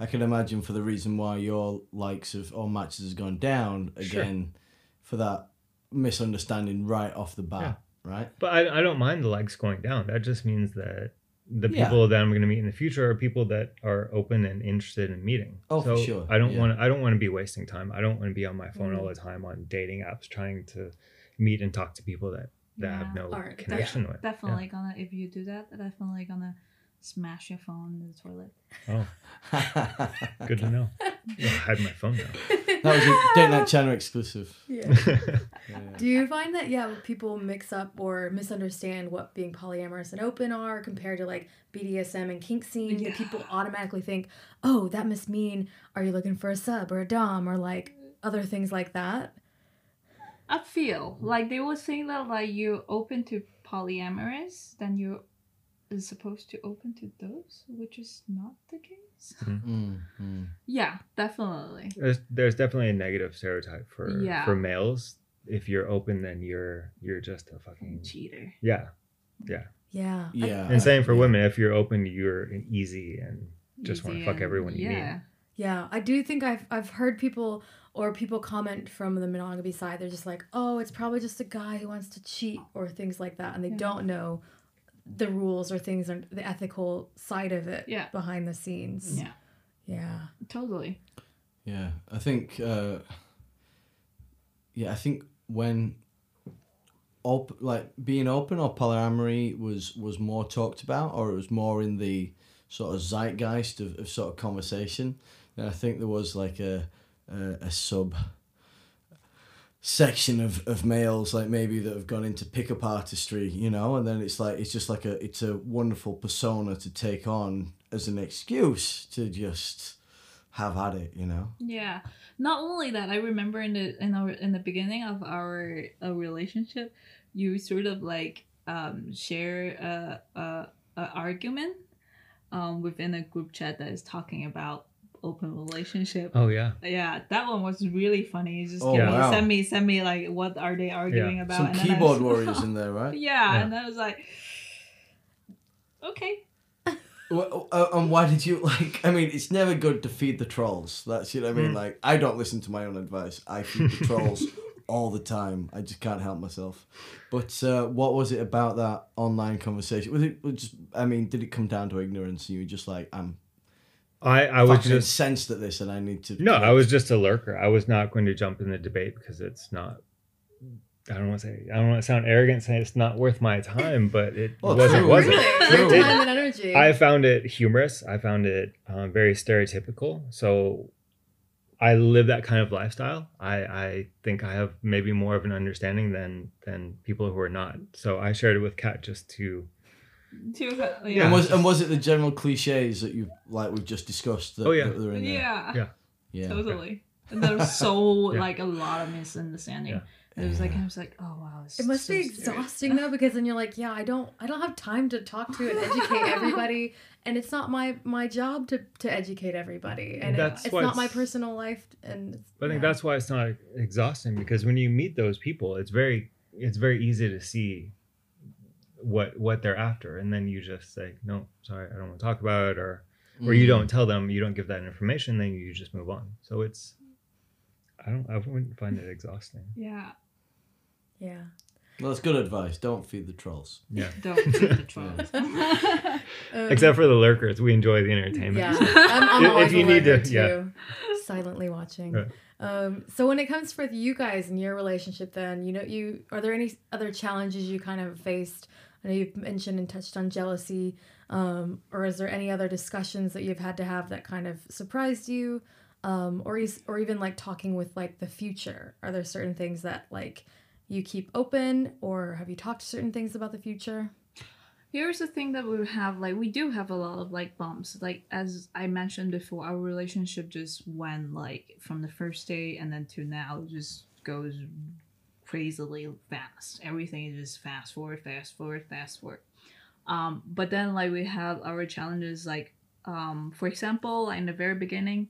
I can imagine for the reason why your likes of all matches has gone down Sure. again, for that misunderstanding right off the bat, right? but I, I don't mind the likes going down that just means that the Yeah. people that i'm going to meet in the future are people that are open and interested in meeting Oh, for so sure. i don't Yeah. want to i don't want to be wasting time i don't want to be on my phone Mm. all the time on dating apps trying to meet and talk to people that that have no Aren't- connection with Yeah. Definitely gonna if you do that, definitely gonna smash your phone in the toilet. oh Good to know. I'll hide my phone now. That was a Date Night China exclusive. Yeah. Yeah. Do you find that yeah, people mix up or misunderstand what being polyamorous and open are compared to like BDSM and kink scene? Do Yeah. people automatically think, oh, that must mean are you looking for a sub or a dom or like other things like that? I feel like they were saying that like you're open to polyamorous, then you're supposed to open to those, which is not the case. Mm, mm. Yeah, definitely. There's there's definitely a negative stereotype for Yeah. for males. If you're open, then you're you're just a fucking Cheater. yeah. Yeah. I- Yeah. And same for yeah. women. If you're open, you're an easy and Just wanna fuck and- everyone you meet. yeah. Yeah, I do think I've I've heard people or people comment from the monogamy side. They're just like, "Oh, it's probably just a guy who wants to cheat or things like that," and they Yeah. don't know the rules or things or the ethical side of it Yeah. behind the scenes. Yeah, Yeah. totally. Yeah, I think. Uh, yeah, I think when op- like being open or polyamory was was more talked about, or it was more in the sort of zeitgeist of, of sort of conversation. And I think there was like a a, a sub section of, of males like maybe that have gone into pickup artistry you know and then it's like it's just like a it's a wonderful persona to take on as an excuse to just have had it you know Yeah. Not only that, I remember in the in our in the beginning of our uh, relationship, you sort of like um, share a, a, a argument um, within a group chat that is talking about open relationship. oh yeah. Yeah, that one was really funny. You just Oh, give wow. send me send me like what are they arguing about? some and then keyboard was- warriors in there right yeah, Yeah. and I was like, okay. Well, uh, and why did you like? I mean, it's never good to feed the trolls. That's you know what I mean. Mm. Like, I don't listen to my own advice. I feed the trolls all the time. I just can't help myself. But uh, what was it about that online conversation? Was it was just? I mean, did it come down to ignorance? And you were just like, I'm I I was fucking just incensed at this, and I need to. no. I was just a lurker. I was not going to jump in the debate because it's not. I don't want to say. I don't want to sound arrogant saying it's not worth my time, but it Well, wasn't. true. wasn't. True. Your time and energy. I found it humorous. I found it um, very stereotypical. So I live that kind of lifestyle. I, I think I have maybe more of an understanding than than people who are not. So I shared it with Kat just to. Too, yeah. And was and was it the general cliches that you like we've just discussed? That, Oh, yeah. that were in there? yeah. Yeah. yeah. Totally. And there was so Yeah. like a lot of misunderstanding. Yeah. It was like I was like, oh wow, this it must so be serious. exhausting though, because then you're like, yeah, I don't, I don't have time to talk to and educate everybody, and it's not my my job to to educate everybody, and it- That's it's why not my personal life, and I think yeah. that's why it's not exhausting because when you meet those people, it's very it's very easy to see what what they're after, and then you just say no, sorry, I don't want to talk about it, or or you Mm. don't tell them, you don't give that information, then you just move on. So it's I don't. I wouldn't find it exhausting. Yeah. Yeah. Well, it's good advice. Don't feed the trolls. Yeah. Don't feed the trolls. Except for the lurkers, we enjoy the entertainment. Yeah, so- I'm, I'm If always you need to- too, yeah. silently watching. Right. Um, so when it comes for you guys and your relationship, then you know, you are there any other challenges you kind of faced? I know you've mentioned and touched on jealousy, um, or is there any other discussions that you've had to have that kind of surprised you, um, or is, or even like talking with like the future? Are there certain things that like you keep open, or have you talked certain things about the future? Here's the thing that we have like we do have a lot of like bumps. Like as I mentioned before, our relationship just went like from the first day and then to now just goes crazily fast. Everything is just fast forward, fast forward, fast forward. Um, but then like we have our challenges like um, for example, in the very beginning,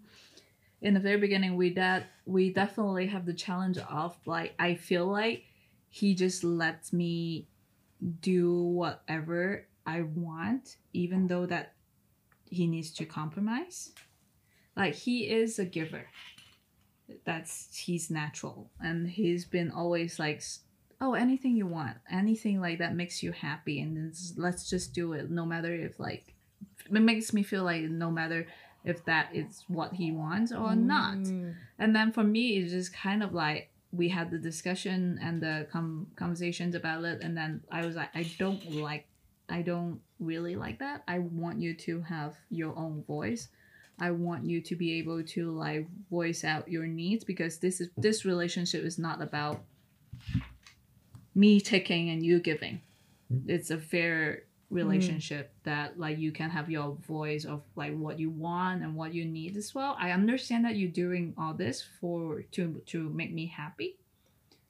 in the very beginning we that we definitely have the challenge of like I feel like he just lets me do whatever I want, even though that he needs to compromise. Like he is a giver. That's he's natural, and he's been always like, oh, anything you want, anything like that makes you happy, and let's just do it, no matter if like, it makes me feel like no matter if that is what he wants or not. Mm. And then for me, it's just kind of like we had the discussion and the com- conversations about it, and then I was like, I don't like, I don't really like that. I want you to have your own voice. I want you to be able to like voice out your needs because this is this relationship is not about me taking and you giving. Mm-hmm. It's a fair relationship that like you can have your voice of like what you want and what you need as well. I understand that you're doing all this for to to make me happy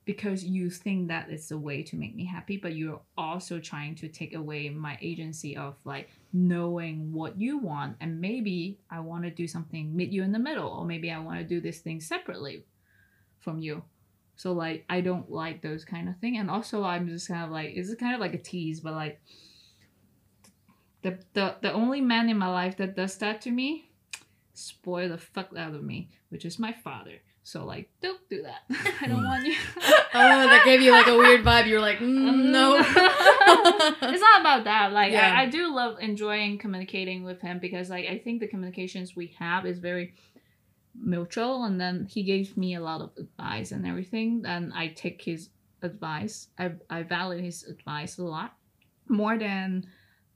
because you think that it's a way to make me happy, but you're also trying to take away my agency of like knowing what you want and maybe I want to do something meet you in the middle or maybe I want to do this thing separately from you. So like I don't like those kind of thing and also I'm just kind of like it's kind of like a tease but like the, the the only man in my life that does that to me spoil the fuck out of me which is my father so like don't do that. I don't want you. Oh, that gave you like a weird vibe. You're like, mm, no. it's not about that. Like Yeah. I, I do love enjoying communicating with him because like i think the communications we have is very mutual and then he gave me a lot of advice and everything and i take his advice. I, I value his advice a lot more than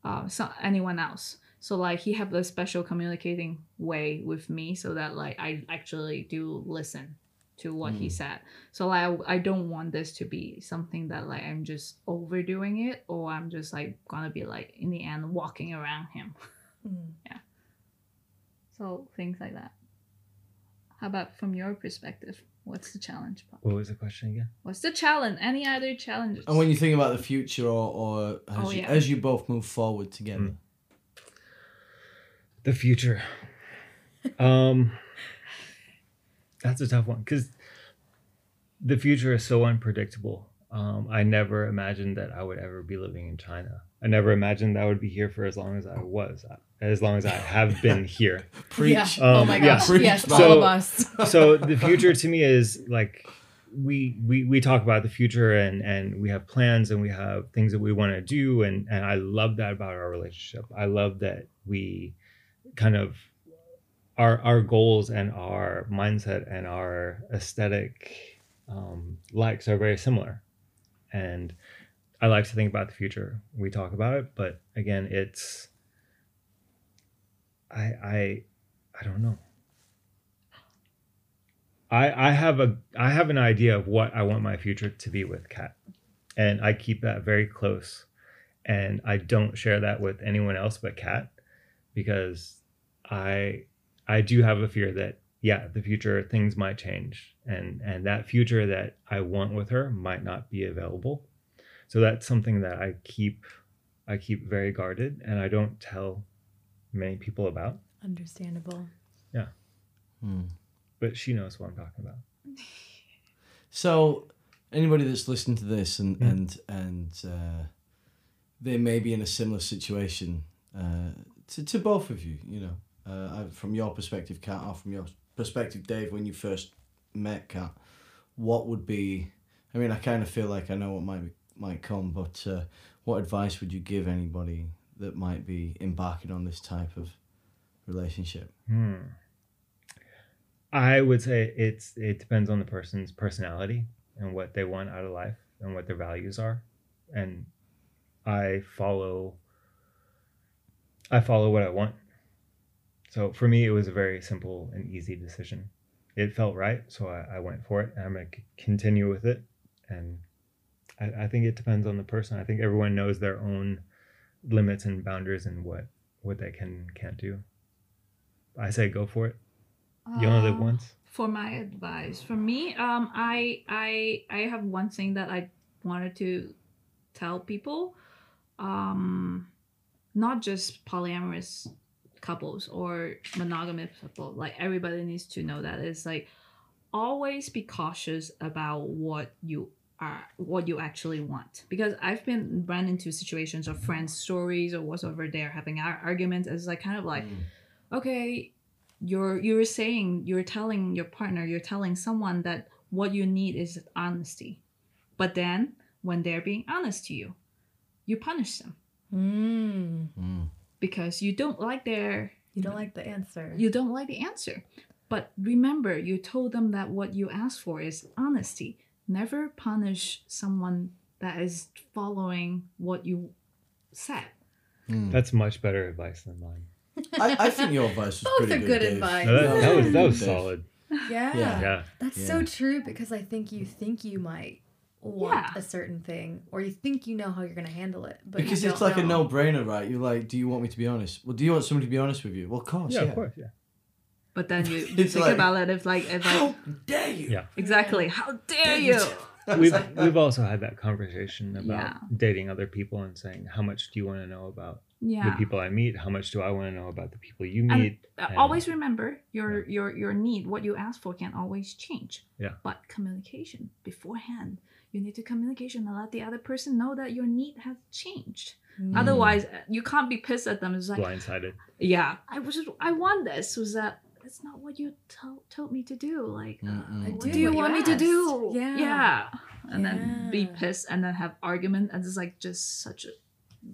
uh, so, anyone else so like he have a special communicating way with me so that like i actually do listen to what he Mm. said so like I, I don't want this to be something that like i'm just overdoing it or i'm just like gonna be like in the end walking around him Mm. so things like that how about from your perspective what's the challenge Paul? What was the question again? what's the challenge any other challenges And when you think about the future, or, or as, Oh, you, yeah. as you both move forward together, Mm. The future. um, that's a tough one because the future is so unpredictable. Um, I never imagined that I would ever be living in China. I never imagined that I would be here for as long as I was, as long as I have been here. preach. Yeah. Um, oh my yeah. gosh. Preach, Yes, man. all So- of us. so the future to me is like we we we talk about the future and and we have plans and we have things that we want to do and and I love that about our relationship. I love that we kind of our our goals and our mindset and our aesthetic um, likes are very similar, and I like to think about the future. We talk about it, but again, it's I I I don't know. I I have a I have an idea of what I want my future to be with Kat, and I keep that very close, and I don't share that with anyone else but Kat, because I I do have a fear that yeah the future things might change and and that future that I want with her might not be available, so that's something that I keep I keep very guarded and I don't tell many people about, Understandable. Hmm. but she knows what I'm talking about. So, anybody that's listening to this and Mm. and and uh, they may be in a similar situation uh, to to both of you, you know, uh, from your perspective, Kat, or from your perspective, Dave, when you first met Kat, what would be? I mean, I kind of feel like I know what might might come, but uh, what advice would you give anybody that might be embarking on this type of relationship? Hmm. I would say it's it depends on the person's personality and what they want out of life and what their values are, and I follow. I follow what I want. So for me, it was a very simple and easy decision. It felt right, so I, I went for it, and I'm gonna c- continue with it. And I, I think it depends on the person. I think everyone knows their own limits and boundaries and what what they can can't do. I say go for it. You only live Uh, once. for my advice for me um i i i have one thing that i wanted to tell people um not just polyamorous couples or monogamous couple like everybody needs to know that. It's like always be cautious about what you are what you actually want. Because i've been run into situations of friends stories or whatsoever they're having ar- arguments it's like kind of like okay you're you're saying you're telling your partner you're telling someone that what you need is honesty. But then when they're being honest to you you punish them. Mm. Mm. Because you don't like their You don't like the answer. you don't like the answer but remember you told them that what you asked for is honesty never punish someone that is following what you said Mm. That's much better advice than mine. I, I think your advice was Both pretty are good Dave. advice. No, that, that was that was solid. Yeah. Yeah. Yeah. That's Yeah. so true because I think you think you might want Yeah. a certain thing or you think you know how you're going to handle it. But Because it's don't like a no-brainer, right? You're like, do you want me to be honest? Well, do you want somebody to be honest with you? Well, of course, Yeah, yeah. of course. Yeah. but then you, you It's think like- about it if like if How like dare you? Yeah. exactly how dare you We've we've also had that conversation about Yeah. dating other people and saying how much do you want to know about yeah the people I meet? How much do I want to know about the people you meet? Uh, And- always remember your your your need what you ask for can always change Yeah. but communication beforehand you need to communication and let the other person know that your need has changed. Mm. otherwise you can't be pissed at them. It's like blindsided. yeah. I was just i want this. Was that that's not what you to- told me to do. Like uh, what did do you what you want me to do. Yeah. yeah. And then be pissed and then have argument. And it's like just such a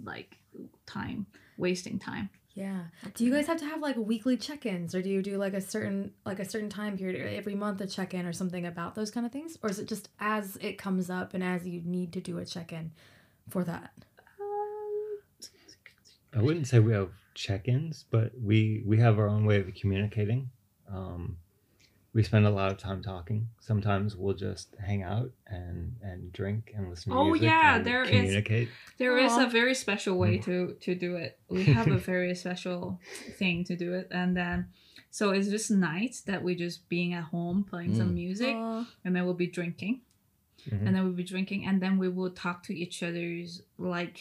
like time wasting time Yeah. Do you guys have to have like weekly check-ins or do you do like a certain like a certain time period or every month a check-in or something about those kind of things or is it just as it comes up and as you need to do a check-in for that? I wouldn't say we have check-ins, but we we have our own way of communicating. Um, we spend a lot of time talking. Sometimes we'll just hang out and and drink and listen to Oh, music. yeah, and there is- communicate. There is Aw. a very special way to to do it. We have a very special thing to do it, and then so it's just nights that we just being at home playing some Mm. music, Aw. and then we'll be drinking, Mhm. and then we'll be drinking, and then we will talk to each other's like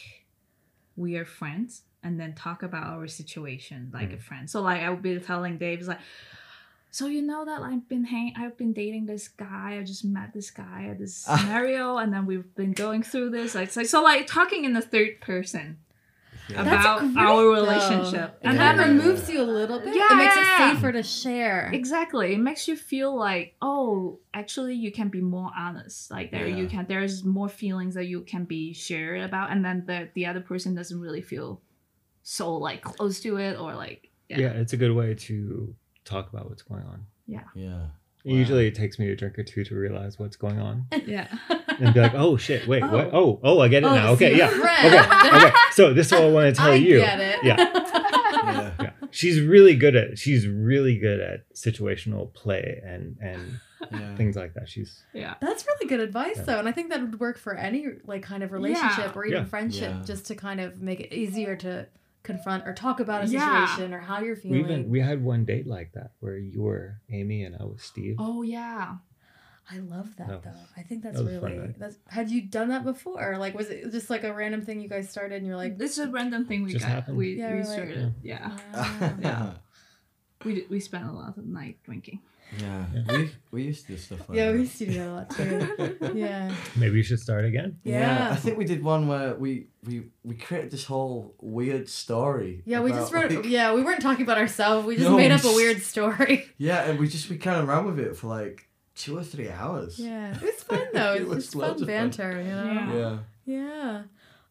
we are friends, and then talk about our situation like a friend. So like I would be telling Dave it's like. So you know that I've been hang I've been dating this guy. I just met this guy at this ah. scenario, and then we've been going through this. It's like so like talking in the third person Yeah. about great, our relationship, It and kind then of Yeah. removes you a little bit. Yeah, it makes yeah, it safer to share. exactly it makes you feel like oh actually you can be more honest like there you can there's more feelings that you can be shared about and then the the other person doesn't really feel so like close to it or like yeah. it's a good way to talk about what's going on. Yeah. Yeah. Usually, it takes me a drink or two to realize what's going on yeah and be like, "Oh shit, wait, oh. what? Oh. Oh, oh, I get it Oh, now. Okay, yeah, friend. okay, okay. So this is what I want to tell I you. get it. Yeah. Yeah. yeah she's really good at she's really good at situational play and and Yeah. things like that she's yeah That's really good advice Yeah. though, and I think that would work for any like kind of relationship Yeah. or even Yeah. friendship, Yeah. just to kind of make it easier to confront or talk about a Yeah. situation or how you're feeling. we even we had one date like that where you were amy and i was steve oh yeah I love that That though. was- I think that's that was a fun really. That's had you done that before? Like, was it just like a random thing you guys started and you're like, this is a random thing we Just got happened. we, Yeah, we we're like- started yeah wow. Yeah. we we spent a lot of night drinking Yeah. We, we used to do stuff like yeah, that. we used to do that a lot too. yeah, maybe you should start again yeah. I think we did one where we we we created this whole weird story. Yeah, we just wrote. like- yeah, we weren't talking about ourselves. We just No, made up a weird story. yeah, and we just we kind of ran with it for like two or three hours. Yeah, it was fun though. It It was was just fun of fun. banter, you know. Yeah. Yeah. Yeah.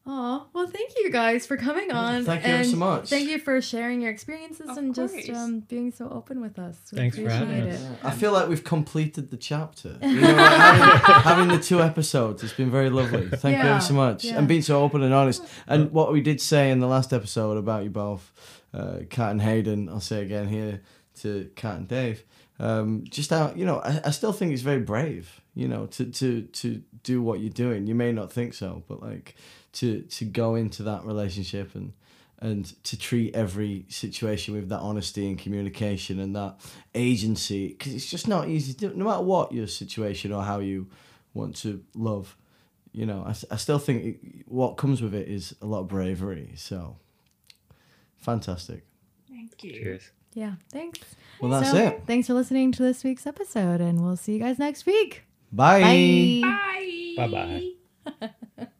Oh, well, thank you guys for coming on. Thank you and so much. Thank you for sharing your experiences Of and just um, being so open with us. We Thanks for having appreciate us. it. I feel like we've completed the chapter. You know, having, having the two episodes, it's been very lovely. Thank you Yeah, ever so much. yeah. And being so open and honest. And what we did say in the last episode about you both, uh, Kat and Hayden, I'll say again here to Kat and Dave, um, just how, you know, I, I still think it's very brave, you know, to, to, to do what you're doing. You may not think so, but like to, to go into that relationship and, and to treat every situation with that honesty and communication and that agency because it's just not easy to no matter what your situation or how you want to love you know i, I still think it, what comes with it is a lot of bravery so fantastic Thank you. Cheers. Yeah, thanks. well that's So, it Thanks for listening to this week's episode, and we'll see you guys next week. bye. Bye. Bye. Bye-bye.